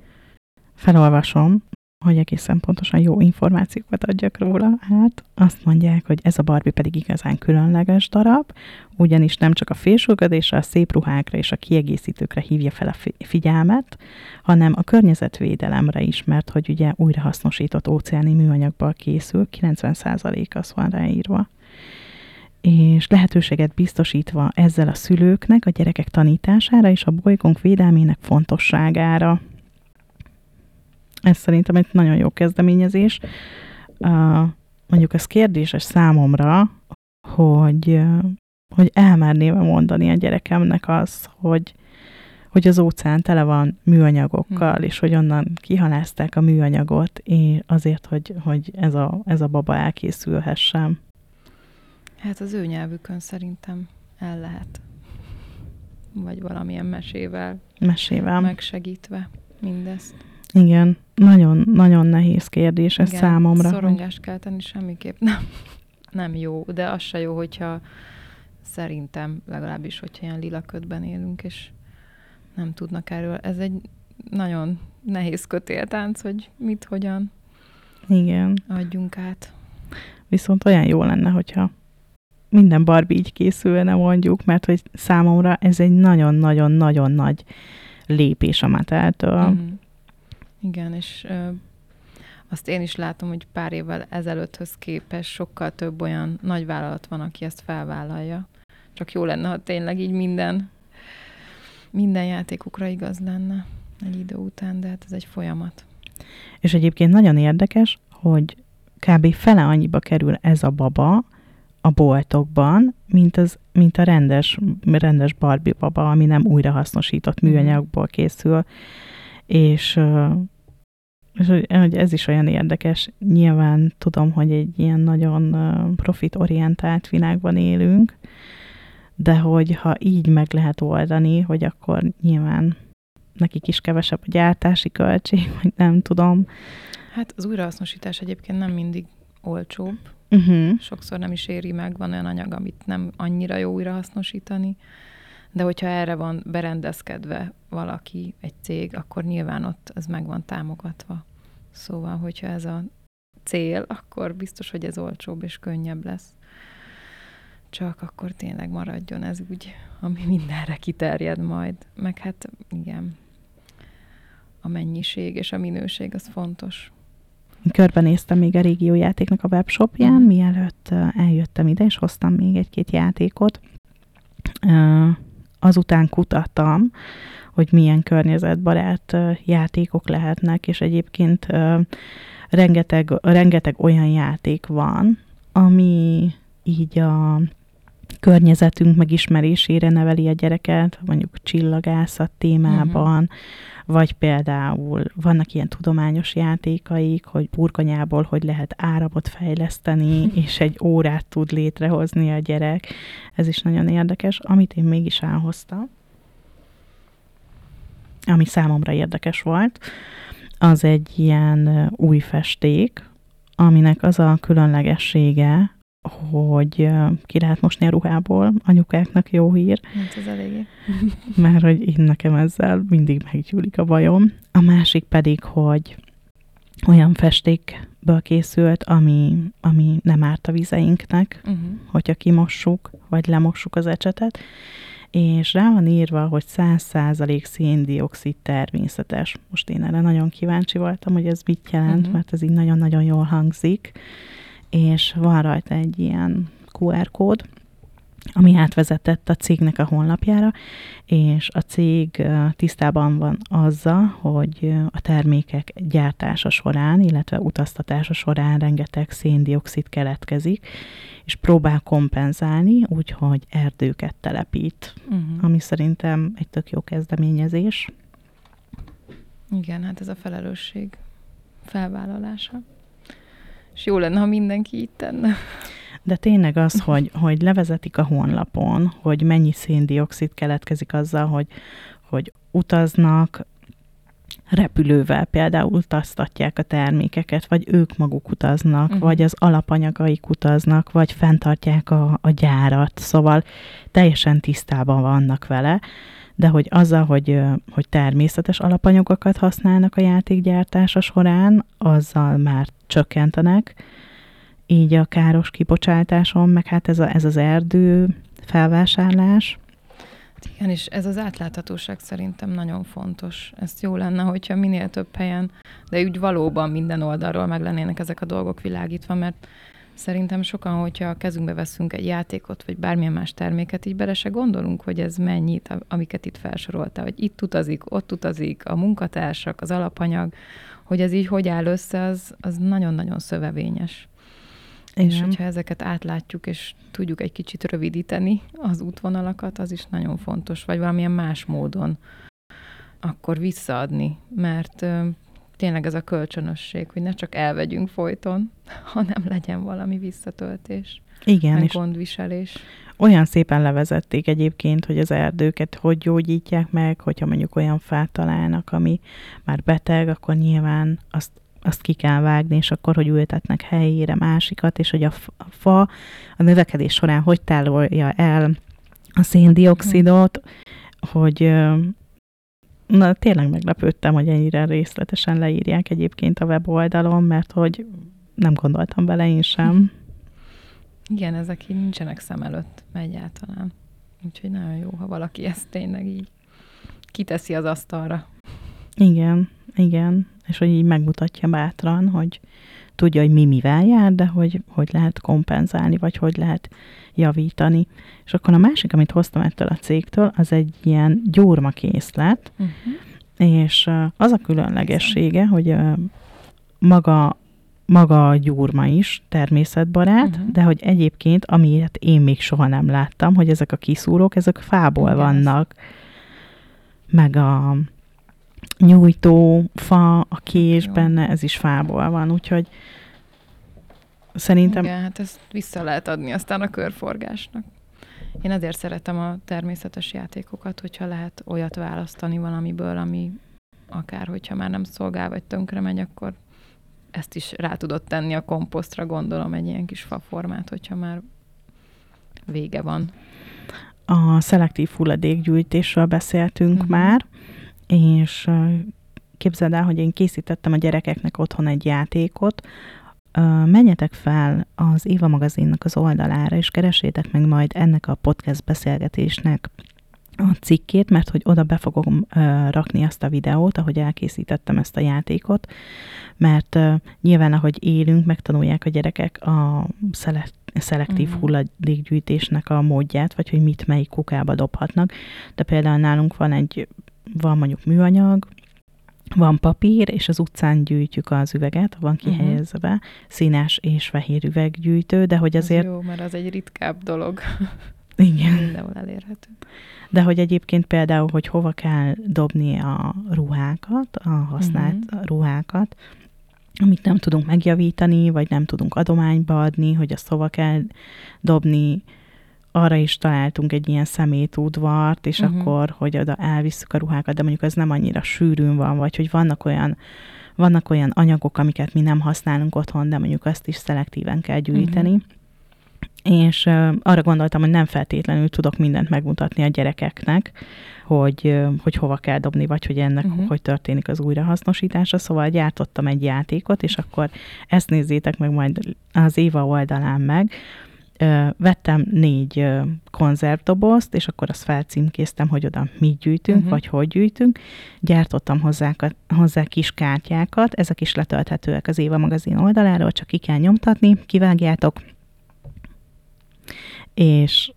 Felolvasom, hogy egészen pontosan jó információkat adjak róla. Hát azt mondják, hogy ez a Barbie pedig igazán különleges darab, ugyanis nem csak a fésülködésre, a szép ruhákra és a kiegészítőkre hívja fel a fi- figyelmet, hanem a környezetvédelemre is, mert hogy ugye újrahasznosított óceáni műanyagból készül, 90% az van ráírva és lehetőséget biztosítva ezzel a szülőknek a gyerekek tanítására és a bolygónk védelmének fontosságára. Ez szerintem egy nagyon jó kezdeményezés. Mondjuk ez kérdéses számomra, hogy, hogy elmerném mondani a gyerekemnek az, hogy, hogy az óceán tele van műanyagokkal, Mhm. és hogy onnan kihalázták a műanyagot, és azért, hogy, hogy ez, a, ez a baba elkészülhessen. Hát az ő nyelvükön szerintem el lehet. Vagy valamilyen mesével Mesével. megsegítve mindezt. Igen, nagyon, nagyon nehéz kérdés ez Igen, számomra. hogy- Szorongást kell tenni semmiképp nem, nem jó, de az se jó, hogyha szerintem legalábbis, hogyha ilyen lila ködben élünk, és nem tudnak erről. Ez egy nagyon nehéz kötéltánc, hogy mit, hogyan Igen, adjunk át. viszont olyan jó lenne, hogyha minden Barbie így készülne mondjuk, mert hogy számomra ez egy nagyon-nagyon-nagyon nagy lépés a Matteltől. Mhm. Igen, és ö, azt én is látom, hogy pár évvel ezelőtthöz képest sokkal több olyan nagy vállalat van, aki ezt felvállalja. Csak jó lenne, ha tényleg így minden, minden játékukra igaz lenne egy idő után, de hát ez egy folyamat. És egyébként nagyon érdekes, hogy kb. fele annyiba kerül ez a baba a boltokban, mint, az, mint a rendes, rendes Barbie baba, ami nem újrahasznosított Mhm. műanyagból készül. És, és hogy ez is olyan érdekes. Nyilván tudom, hogy egy ilyen nagyon profitorientált világban élünk, de hogy ha így meg lehet oldani, hogy akkor nyilván nekik is kevesebb a gyártási költség, vagy nem tudom. Hát az újrahasznosítás egyébként nem mindig olcsóbb. Uh-huh. Sokszor nem is éri meg, van olyan anyag, amit nem annyira jó újrahasznosítani. De hogyha erre van berendezkedve valaki, egy cég, akkor nyilván ott ez meg van támogatva. Szóval, hogyha ez a cél, akkor biztos, hogy ez olcsóbb és könnyebb lesz. Csak akkor tényleg maradjon ez úgy, ami mindenre kiterjed majd. Meg hát igen, a mennyiség és a minőség az fontos. Körbenéztem még a régiójátéknak a webshopján, Mhm. mielőtt ö, eljöttem ide, és hoztam még egy-két játékot. Ö, Azután kutattam, hogy milyen környezetbarát játékok lehetnek, és egyébként rengeteg, rengeteg olyan játék van, ami így a környezetünk megismerésére neveli a gyereket, mondjuk csillagászat témában, uh-huh. Vagy például vannak ilyen tudományos játékaik, hogy burgonyából hogy lehet áramot fejleszteni, és egy órát tud létrehozni a gyerek. Ez is nagyon érdekes. Amit én mégis elhoztam, ami számomra érdekes volt, az egy ilyen új festék, aminek az a különlegessége, hogy ki lehet mosni a ruhából, anyukáknak jó hír. Hát ez eléggé. Mert hogy én nekem ezzel mindig meggyűlik a bajom. A másik pedig, hogy olyan festékből készült, ami, ami nem árt a vizeinknek, uh-huh. hogyha kimossuk, vagy lemossuk az ecsetet, és rá van írva, hogy 100% széndiokszid természetes. Most én erre nagyon kíváncsi voltam, hogy ez mit jelent, uh-huh. mert ez így nagyon-nagyon jól hangzik, és van rajta egy ilyen QR kód, ami átvezetett a cégnek a honlapjára, és a cég tisztában van azzal, hogy a termékek gyártása során, illetve utaztatása során rengeteg széndiokszid keletkezik, és próbál kompenzálni, úgyhogy erdőket telepít, uh-huh. ami szerintem egy tök jó kezdeményezés. Igen, hát ez a felelősség felvállalása. És jó lenne, ha mindenki így tenne. De tényleg az, hogy, hogy levezetik a honlapon, hogy mennyi széndiokszid keletkezik azzal, hogy, hogy utaznak, repülővel például utaztatják a termékeket, vagy ők maguk utaznak, uh-huh. vagy az alapanyagaik utaznak, vagy fenntartják a, a gyárat, szóval teljesen tisztában vannak vele, de hogy azzal, hogy, hogy természetes alapanyagokat használnak a játékgyártása során, azzal már csökkentenek, így a káros kibocsátáson, meg hát ez, a, ez az erdő felvásárlás. Igen, és ez az átláthatóság szerintem nagyon fontos. Ezt jó lenne, hogyha minél több helyen, de úgy valóban minden oldalról meg lennének ezek a dolgok világítva, mert szerintem sokan, hogyha a kezünkbe veszünk egy játékot, vagy bármilyen más terméket, így bele se gondolunk, hogy ez mennyit, amiket itt felsorolta, hogy itt utazik, ott utazik, a munkatársak, az alapanyag, hogy ez így hogy áll össze, az, az nagyon-nagyon szövevényes. Igen. És hogyha ezeket átlátjuk, és tudjuk egy kicsit rövidíteni az útvonalakat, az is nagyon fontos, vagy valamilyen más módon akkor visszaadni, mert tényleg ez a kölcsönösség, hogy ne csak elvegyünk folyton, hanem legyen valami visszatöltés. Igen, és gondviselés. Olyan szépen levezették egyébként, hogy az erdőket hogy gyógyítják meg, hogyha mondjuk olyan fát találnak, ami már beteg, akkor nyilván azt azt ki kell vágni, és akkor, hogy ültetnek helyére másikat, és hogy a fa a növekedés során hogy tálolja el a széndiokszidot, hogy na, tényleg meglepődtem, hogy ennyire részletesen leírják egyébként a weboldalon, mert hogy nem gondoltam bele én sem. Igen, ezek így nincsenek szem előtt egyáltalán. Úgyhogy nagyon jó, ha valaki ezt tényleg így kiteszi az asztalra. Igen, igen és hogy így megmutatja bátran, hogy tudja, hogy mi mivel jár, de hogy, hogy lehet kompenzálni, vagy hogy lehet javítani. És akkor a másik, amit hoztam ettől a cégtől, az egy ilyen gyórmakészlet, uh-huh. és az a különlegessége, hogy maga maga a gyúrma is természetbarát, uh-huh. de hogy egyébként, amiért én még soha nem láttam, hogy ezek a kiszúrók, ezek fából Igen, vannak, meg a nyújtó fa, a kés Jó. benne, ez is fából van, úgyhogy szerintem... Igen, hát ezt vissza lehet adni aztán a körforgásnak. Én azért szeretem a természetes játékokat, hogyha lehet olyat választani valamiből, ami akár, hogyha már nem szolgál, vagy tönkre megy, akkor ezt is rá tudod tenni a komposztra, gondolom, egy ilyen kis faformát, hogyha már vége van. A szelektív hulladékgyűjtésről beszéltünk uh-huh. már, és képzeld el, hogy én készítettem a gyerekeknek otthon egy játékot, menjetek fel az Éva magazinnak az oldalára, és keresétek meg majd ennek a podcast beszélgetésnek a cikkét, mert hogy oda be fogom rakni azt a videót, ahogy elkészítettem ezt a játékot, mert nyilván, ahogy élünk, megtanulják a gyerekek a szelektív mm. hulladékgyűjtésnek a módját, vagy hogy mit melyik kukába dobhatnak. De például nálunk van egy van mondjuk műanyag, van papír, és az utcán gyűjtjük az üveget, van mhm. kihelyezve, uh-huh. színes és fehér üveggyűjtő, de hogy azért... Ez jó, mert az egy ritkább dolog. Igen. Mindenhol elérhető. De hogy egyébként például, hogy hova kell dobni a ruhákat, a használt uh-huh. ruhákat, amit nem tudunk megjavítani, vagy nem tudunk adományba adni, hogy azt hova kell dobni, arra is találtunk egy ilyen szemétudvart, és uh-huh. akkor, hogy oda elvisszük a ruhákat, de mondjuk ez nem annyira sűrűn van, vagy hogy vannak olyan vannak olyan anyagok, amiket mi nem használunk otthon, de mondjuk azt is szelektíven kell gyűjteni. Uh-huh. És arra gondoltam, hogy nem feltétlenül tudok mindent megmutatni a gyerekeknek, hogy, hogy hova kell dobni, vagy hogy ennek uh-huh. hogy történik az újrahasznosítása. Szóval gyártottam egy játékot, és akkor ezt nézzétek meg majd az Éva oldalán meg, vettem négy konzervdobozt, és akkor azt felcímkéztem, hogy oda mit gyűjtünk, uh-huh. vagy hogy gyűjtünk. Gyártottam hozzá, hozzá kis kártyákat, ezek is letölthetőek az Éva magazin oldaláról, csak ki kell nyomtatni, kivágjátok, és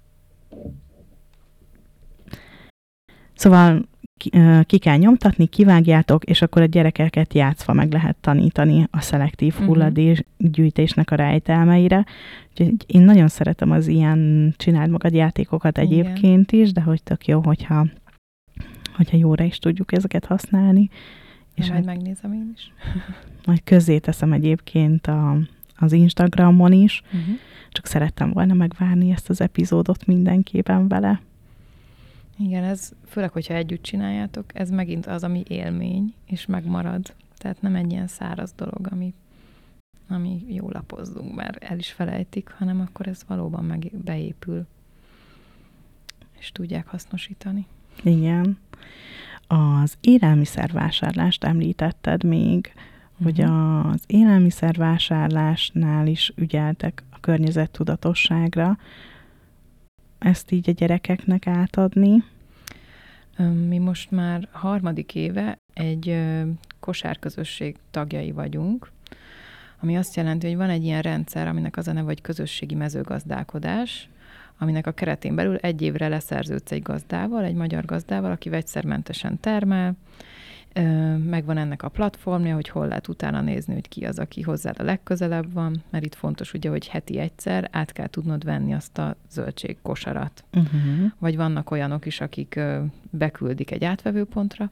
Szóval ki kell nyomtatni, kivágjátok, és akkor a gyerekeket játszva meg lehet tanítani a szelektív mhm. hulladékgyűjtésnek a rejtelmeire. Úgyhogy én nagyon szeretem az ilyen csináld magad játékokat egyébként Igen. is, de hogy tök jó, hogyha, hogyha jóra is tudjuk ezeket használni. És majd hát, megnézem én is. Majd közzé teszem egyébként a, az Instagramon is, uh-huh. csak szerettem volna megvárni ezt az epizódot mindenképpen vele. Igen, ez főleg, hogyha együtt csináljátok, ez megint az, ami élmény, és megmarad. Tehát nem egy ilyen száraz dolog, ami, ami jó lapozzunk, mert el is felejtik, hanem akkor ez valóban meg beépül, és tudják hasznosítani. Igen. Az élelmiszervásárlást említetted még, uh-huh. hogy mhm. az élelmiszervásárlásnál is ügyeltek a környezettudatosságra, ezt így a gyerekeknek átadni? Mi most már harmadik éve egy kosárközösség tagjai vagyunk, ami azt jelenti, hogy van egy ilyen rendszer, aminek az a neve, hogy közösségi mezőgazdálkodás, aminek a keretén belül egy évre leszerződsz egy gazdával, egy magyar gazdával, aki vegyszermentesen termel, megvan ennek a platformja, hogy hol lehet utána nézni, hogy ki az, aki hozzád a legközelebb van, mert itt fontos ugye, hogy heti egyszer át kell tudnod venni azt a zöldségkosarat. Uh-huh. Vagy vannak olyanok is, akik beküldik egy átvevőpontra,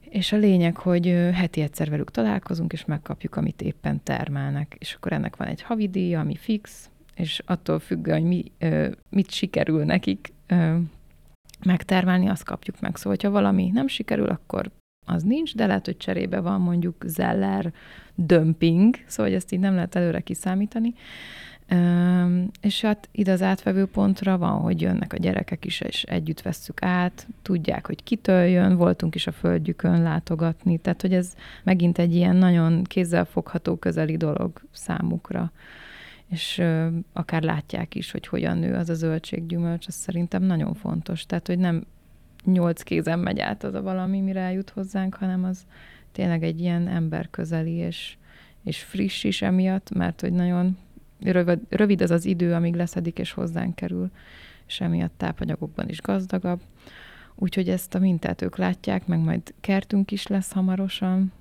és a lényeg, hogy heti egyszer velük találkozunk, és megkapjuk, amit éppen termelnek. És akkor ennek van egy havidíja, ami fix, és attól függ, hogy mi, mit sikerül nekik megtermelni, azt kapjuk meg. Szóval, ha valami nem sikerül, akkor az nincs, de lehet, hogy cserébe van mondjuk zeller dömping, szóval hogy ezt így nem lehet előre kiszámítani. Üm, és hát ide az átvevő pontra van, hogy jönnek a gyerekek is, és együtt vesszük át, tudják, hogy kitől jön, voltunk is a földjükön látogatni, tehát hogy ez megint egy ilyen nagyon kézzelfogható, közeli dolog számukra. És akár látják is, hogy hogyan nő az a zöldséggyümölcs, az szerintem nagyon fontos. Tehát, hogy nem nyolc kézen megy át az a valami, mire eljut hozzánk, hanem az tényleg egy ilyen emberközeli és, és friss is emiatt, mert hogy nagyon rövid, rövid az az idő, amíg leszedik és hozzánk kerül, és emiatt tápanyagokban is gazdagabb. Úgyhogy ezt a mintát ők látják, meg majd kertünk is lesz hamarosan.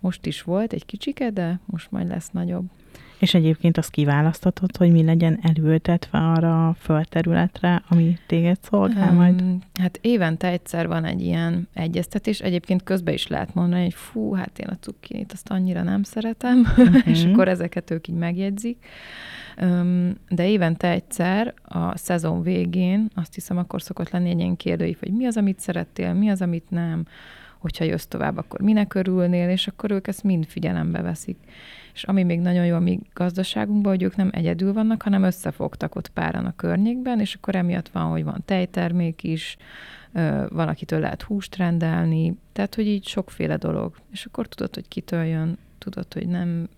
Most is volt egy kicsike, de most majd lesz nagyobb. És egyébként azt kiválasztatod, hogy mi legyen elültetve arra a földterületre, ami téged szolgál majd? Hát évente egyszer van egy ilyen egyeztetés. Egyébként közben is lehet mondani, hogy fú, hát én a cukkinit azt annyira nem szeretem, uh-huh. és akkor ezeket ők így megjegyzik. De évente egyszer a szezon végén, azt hiszem, akkor szokott lenni egy ilyen kérdőív, hogy mi az, amit szerettél, mi az, amit nem, hogyha jössz tovább, akkor minek örülnél, és akkor ők ezt mind figyelembe veszik és ami még nagyon jó a mi gazdaságunkban, hogy ők nem egyedül vannak, hanem összefogtak ott páran a környékben, és akkor emiatt van, hogy van tejtermék is, van, akitől lehet húst rendelni, tehát, hogy így sokféle dolog. És akkor tudod, hogy kitől jön, tudod, hogy nem,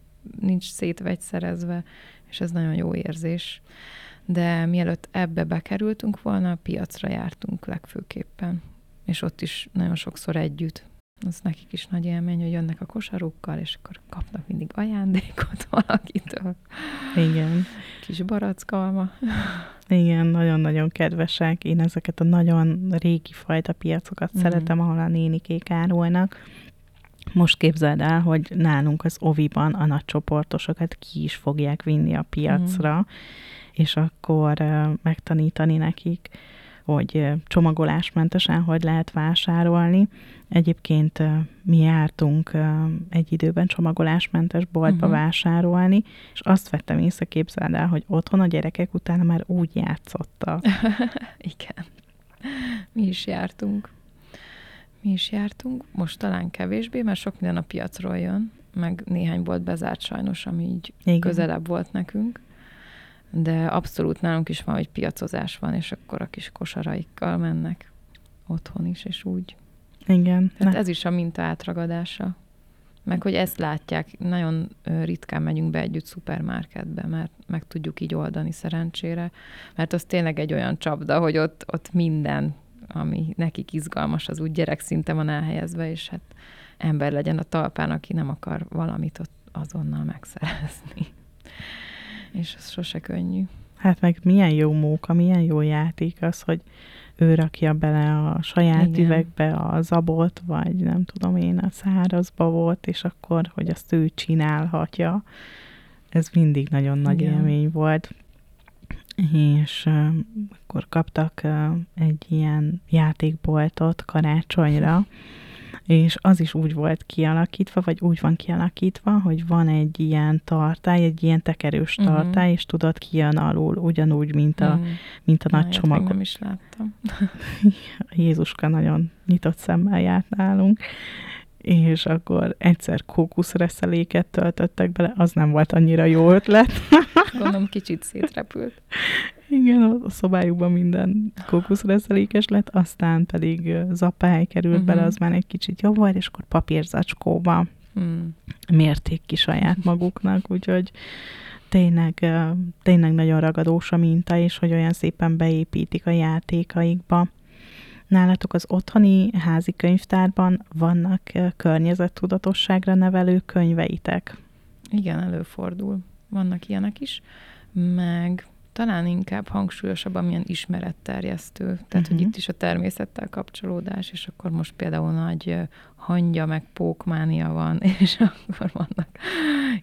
nincs szétvegyszerezve, és ez nagyon jó érzés. De mielőtt ebbe bekerültünk volna, a piacra jártunk legfőképpen, és ott is nagyon sokszor együtt az nekik is nagy élmény, hogy jönnek a kosarukkal, és akkor kapnak mindig ajándékot valakitől. Igen. Kis barackalma. Igen, nagyon-nagyon kedvesek. Én ezeket a nagyon régi fajta piacokat mm. szeretem, ahol a nénikék árulnak. Most képzeld el, hogy nálunk az oviban a nagy csoportosokat ki is fogják vinni a piacra, mm és akkor megtanítani nekik, hogy csomagolásmentesen hogy lehet vásárolni. Egyébként mi jártunk egy időben csomagolásmentes boltba uh-huh. vásárolni, és azt vettem észre, képzeld el, hogy otthon a gyerekek utána már úgy játszottak. Igen. Mi is jártunk. Mi is jártunk, most talán kevésbé, mert sok minden a piacról jön, meg néhány volt bezárt sajnos, ami így Igen. közelebb volt nekünk de abszolút nálunk is van, hogy piacozás van, és akkor a kis kosaraikkal mennek otthon is, és úgy. Igen. Hát ez is a minta átragadása. Meg hogy ezt látják, nagyon ritkán megyünk be együtt szupermarketbe, mert meg tudjuk így oldani szerencsére, mert az tényleg egy olyan csapda, hogy ott, ott minden, ami nekik izgalmas, az úgy gyerek szinte van elhelyezve, és hát ember legyen a talpán, aki nem akar valamit ott azonnal megszerezni és ez sose könnyű. Hát meg milyen jó móka, milyen jó játék az, hogy ő rakja bele a saját Igen. üvegbe a zabot, vagy nem tudom én, a szárazba volt, és akkor, hogy azt ő csinálhatja. Ez mindig nagyon nagy Igen. élmény volt. És uh, akkor kaptak uh, egy ilyen játékboltot karácsonyra, és az is úgy volt kialakítva, vagy úgy van kialakítva, hogy van egy ilyen tartály, egy ilyen tekerős uh-huh. tartály, és tudod, kijön alul, ugyanúgy, mint a, uh-huh. mint a nagy Na, csomag. nem is láttam. Jézuska nagyon nyitott szemmel járt nálunk, és akkor egyszer kókuszreszeléket töltöttek bele, az nem volt annyira jó ötlet. Gondolom kicsit szétrepült. Igen, a szobájukban minden kókuszreszelékes lett, aztán pedig zapály került uh-huh. bele, az már egy kicsit jobb volt, és akkor papírzacskóba hmm. mérték ki saját maguknak, úgyhogy tényleg, tényleg nagyon ragadós a minta, és hogy olyan szépen beépítik a játékaikba. Nálatok az otthoni házi könyvtárban vannak környezettudatosságra nevelő könyveitek? Igen, előfordul. Vannak ilyenek is, meg talán inkább hangsúlyosabb, amilyen ismeretterjesztő. Tehát, uh-huh. hogy mhm. itt is a természettel kapcsolódás, és akkor most például nagy hangya, meg pókmánia van, és akkor vannak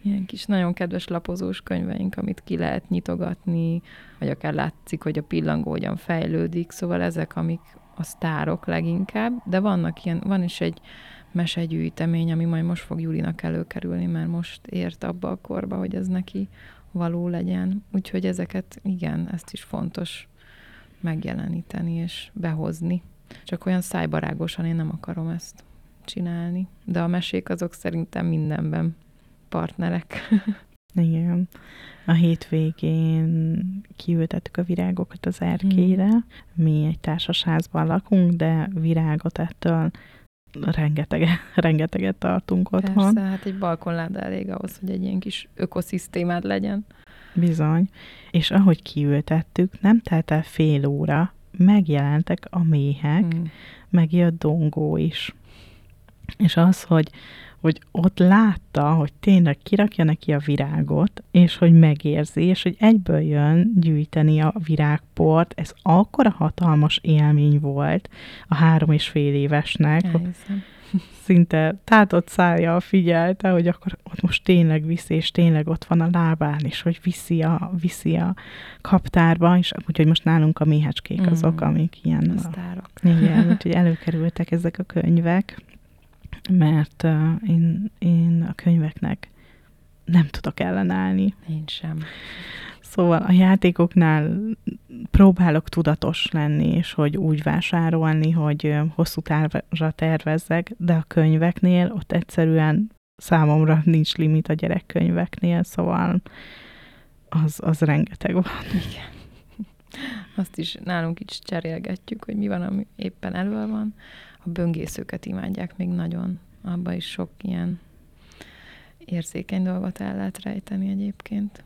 ilyen kis nagyon kedves lapozós könyveink, amit ki lehet nyitogatni, vagy akár látszik, hogy a pillangó hogyan fejlődik, szóval ezek, amik a sztárok leginkább, de vannak ilyen, van is egy mesegyűjtemény, ami majd most fog Julinak előkerülni, mert most ért abba a korba, hogy ez neki való legyen. Úgyhogy ezeket, igen, ezt is fontos megjeleníteni és behozni. Csak olyan szájbarágosan én nem akarom ezt csinálni. De a mesék azok szerintem mindenben partnerek. Igen. A hétvégén kiültettük a virágokat az erkére. Hmm. Mi egy társasházban lakunk, de virágot ettől rengeteget, rengeteget tartunk otthon. Persze, hát egy balkonláda elég ahhoz, hogy egy ilyen kis ökoszisztémád legyen. Bizony. És ahogy kiültettük, nem telt el fél óra, megjelentek a méhek, hmm. megjött dongó is. És az, hogy hogy ott látta, hogy tényleg kirakja neki a virágot, és hogy megérzi, és hogy egyből jön gyűjteni a virágport. Ez akkora hatalmas élmény volt a három és fél évesnek. Elhiszem. Szinte tátott szája figyelte, hogy akkor ott most tényleg viszi, és tényleg ott van a lábán, és hogy viszi a, viszi a kaptárba, és úgyhogy most nálunk a méhecskék azok, mm. amik ilyen... A sztárok. Igen, úgyhogy előkerültek ezek a könyvek mert uh, én, én a könyveknek nem tudok ellenállni. Én sem. Szóval a játékoknál próbálok tudatos lenni, és hogy úgy vásárolni, hogy hosszú távra tervezzek, de a könyveknél ott egyszerűen számomra nincs limit a gyerekkönyveknél, szóval az, az rengeteg van. Igen. Azt is nálunk is cserélgetjük, hogy mi van, ami éppen elő van a böngészőket imádják még nagyon. Abba is sok ilyen érzékeny dolgot el lehet rejteni egyébként.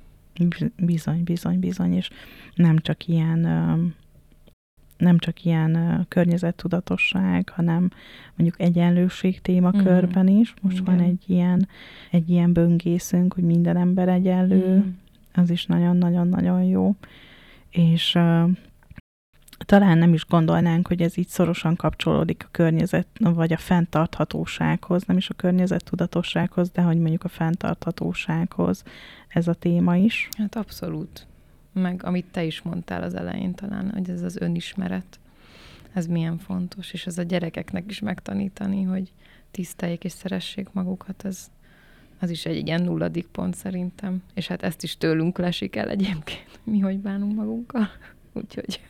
Bizony, bizony, bizony, és nem csak ilyen nem csak ilyen környezettudatosság, hanem mondjuk egyenlőség témakörben mm. is. Most Igen. van egy ilyen, egy ilyen böngészünk, hogy minden ember egyenlő, mm. az is nagyon-nagyon-nagyon jó. És talán nem is gondolnánk, hogy ez így szorosan kapcsolódik a környezet, vagy a fenntarthatósághoz, nem is a környezet tudatossághoz, de hogy mondjuk a fenntarthatósághoz ez a téma is. Hát abszolút. meg amit te is mondtál az elején talán, hogy ez az önismeret, ez milyen fontos, és ez a gyerekeknek is megtanítani, hogy tiszteljék és szeressék magukat, ez, az is egy ilyen nulladik pont szerintem. És hát ezt is tőlünk lesik el egyébként, mi hogy bánunk magunkkal. Úgyhogy...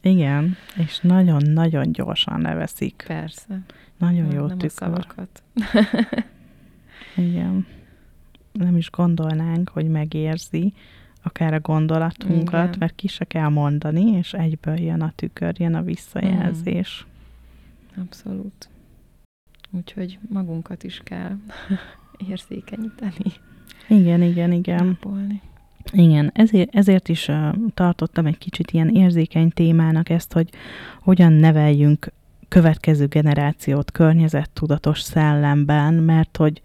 Igen, és nagyon-nagyon gyorsan leveszik. Persze. Nagyon jó nem tükör. a szavakat. Igen. Nem is gondolnánk, hogy megérzi akár a gondolatunkat, Igen. mert ki se kell mondani, és egyből jön a tükör, jön a visszajelzés. Abszolút. Úgyhogy magunkat is kell érzékenyíteni, Igen, igen, igen. ápolni. Igen, ezért, ezért is uh, tartottam egy kicsit ilyen érzékeny témának ezt, hogy hogyan neveljünk következő generációt környezettudatos szellemben, mert hogy,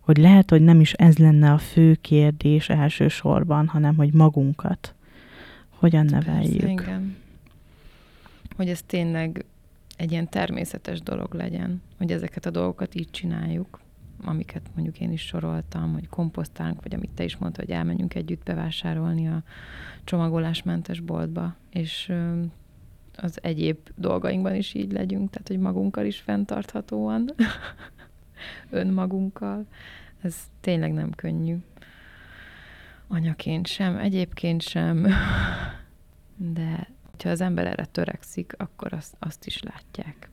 hogy lehet, hogy nem is ez lenne a fő kérdés elsősorban, hanem hogy magunkat hogyan neveljük. Persze, igen. Hogy ez tényleg egy ilyen természetes dolog legyen, hogy ezeket a dolgokat így csináljuk, amiket mondjuk én is soroltam, hogy komposztálunk, vagy amit te is mondtad, hogy elmenjünk együtt bevásárolni a csomagolásmentes boltba, és az egyéb dolgainkban is így legyünk, tehát hogy magunkkal is fenntarthatóan, önmagunkkal. Ez tényleg nem könnyű. Anyaként sem, egyébként sem, de ha az ember erre törekszik, akkor azt, azt is látják.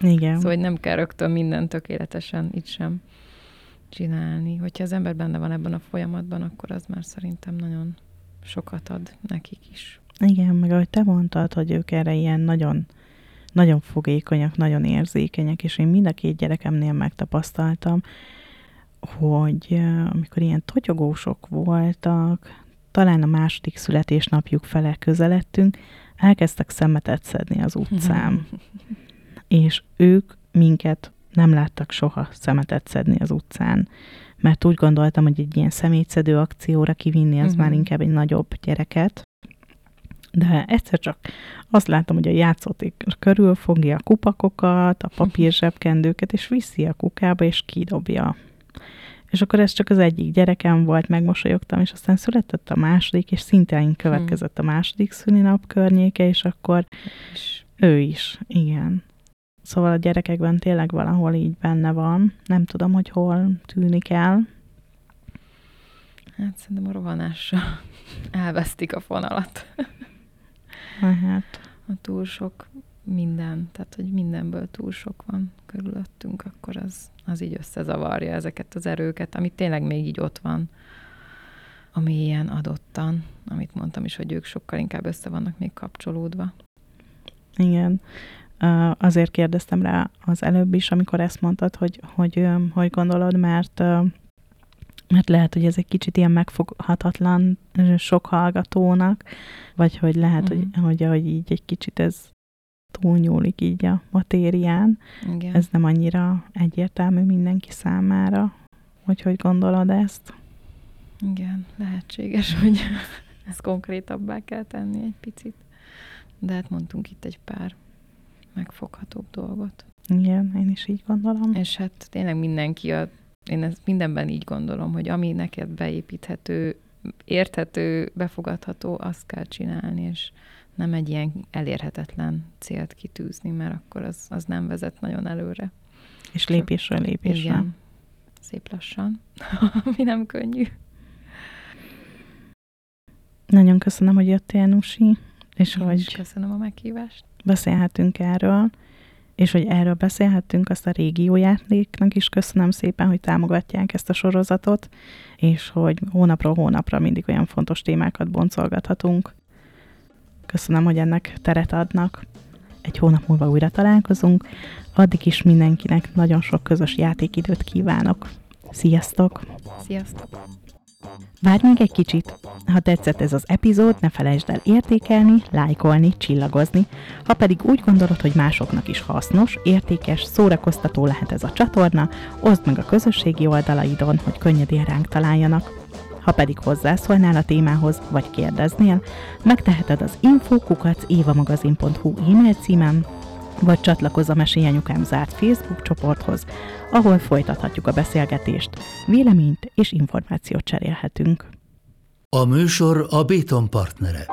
Igen. Szóval hogy nem kell rögtön mindent tökéletesen itt sem csinálni. Hogyha az ember benne van ebben a folyamatban, akkor az már szerintem nagyon sokat ad nekik is. Igen, meg ahogy te mondtad, hogy ők erre ilyen nagyon, nagyon fogékonyak, nagyon érzékenyek, és én mind a két gyerekemnél megtapasztaltam, hogy amikor ilyen totyogósok voltak, talán a második születésnapjuk fele közeledtünk, elkezdtek szemetet szedni az utcán. és ők minket nem láttak soha szemetet szedni az utcán, mert úgy gondoltam, hogy egy ilyen szemétszedő akcióra kivinni, az Mhm. már inkább egy nagyobb gyereket. De egyszer csak azt láttam, hogy a játszóték körül fogja a kupakokat, a papír zsebkendőket, és viszi a kukába, és kidobja. És akkor ez csak az egyik gyerekem volt, megmosolyogtam, és aztán született a második, és szintén következett a második szülinap környéke, és akkor És ő is, igen. Szóval a gyerekekben tényleg valahol így benne van. Nem tudom, hogy hol tűnik el. hát szerintem a rohanással elvesztik a fonalat. Hát, A túl sok minden, tehát hogy mindenből túl sok van körülöttünk, akkor az, az így összezavarja ezeket az erőket, amit tényleg még így ott van, ami ilyen adottan, amit mondtam is, hogy ők sokkal inkább össze vannak még kapcsolódva. igen. Azért kérdeztem rá az előbb is, amikor ezt mondtad, hogy hogy, hogy gondolod, mert mert lehet, hogy ez egy kicsit ilyen megfoghatatlan sok hallgatónak, vagy hogy lehet, Mhm. hogy, hogy, hogy így egy kicsit ez túlnyúlik így a matérián. Igen. Ez nem annyira egyértelmű mindenki számára, hogy hogy gondolod ezt. Igen, lehetséges, hogy ezt konkrétabbá kell tenni egy picit. De hát mondtunk itt egy pár megfoghatóbb dolgot. Igen, én is így gondolom. És hát tényleg mindenki, a, én ezt mindenben így gondolom, hogy ami neked beépíthető, érthető, befogadható, azt kell csinálni, és nem egy ilyen elérhetetlen célt kitűzni, mert akkor az, az nem vezet nagyon előre. És lépésről lépésre. Igen. Szép lassan, ami nem könnyű. Nagyon köszönöm, hogy jöttél, Nusi, és Én is hogy köszönöm a meghívást. Beszélhetünk erről, és hogy erről beszélhettünk, azt a régiójátéknak is köszönöm szépen, hogy támogatják ezt a sorozatot, és hogy hónapról hónapra mindig olyan fontos témákat boncolgathatunk. Köszönöm, hogy ennek teret adnak. Egy hónap múlva újra találkozunk. Addig is mindenkinek nagyon sok közös játékidőt kívánok. Sziasztok! Sziasztok! Várj még egy kicsit! Ha tetszett ez az epizód, ne felejtsd el értékelni, lájkolni, csillagozni. Ha pedig úgy gondolod, hogy másoknak is hasznos, értékes, szórakoztató lehet ez a csatorna, oszd meg a közösségi oldalaidon, hogy könnyedén ránk találjanak. Ha pedig hozzászólnál a témához, vagy kérdeznél, megteheted az infokukacévamagazin.hu e-mail címen, vagy csatlakozz a Mesélyanyukám zárt Facebook csoporthoz, ahol folytathatjuk a beszélgetést, véleményt és információt cserélhetünk. A műsor a Béton partnere.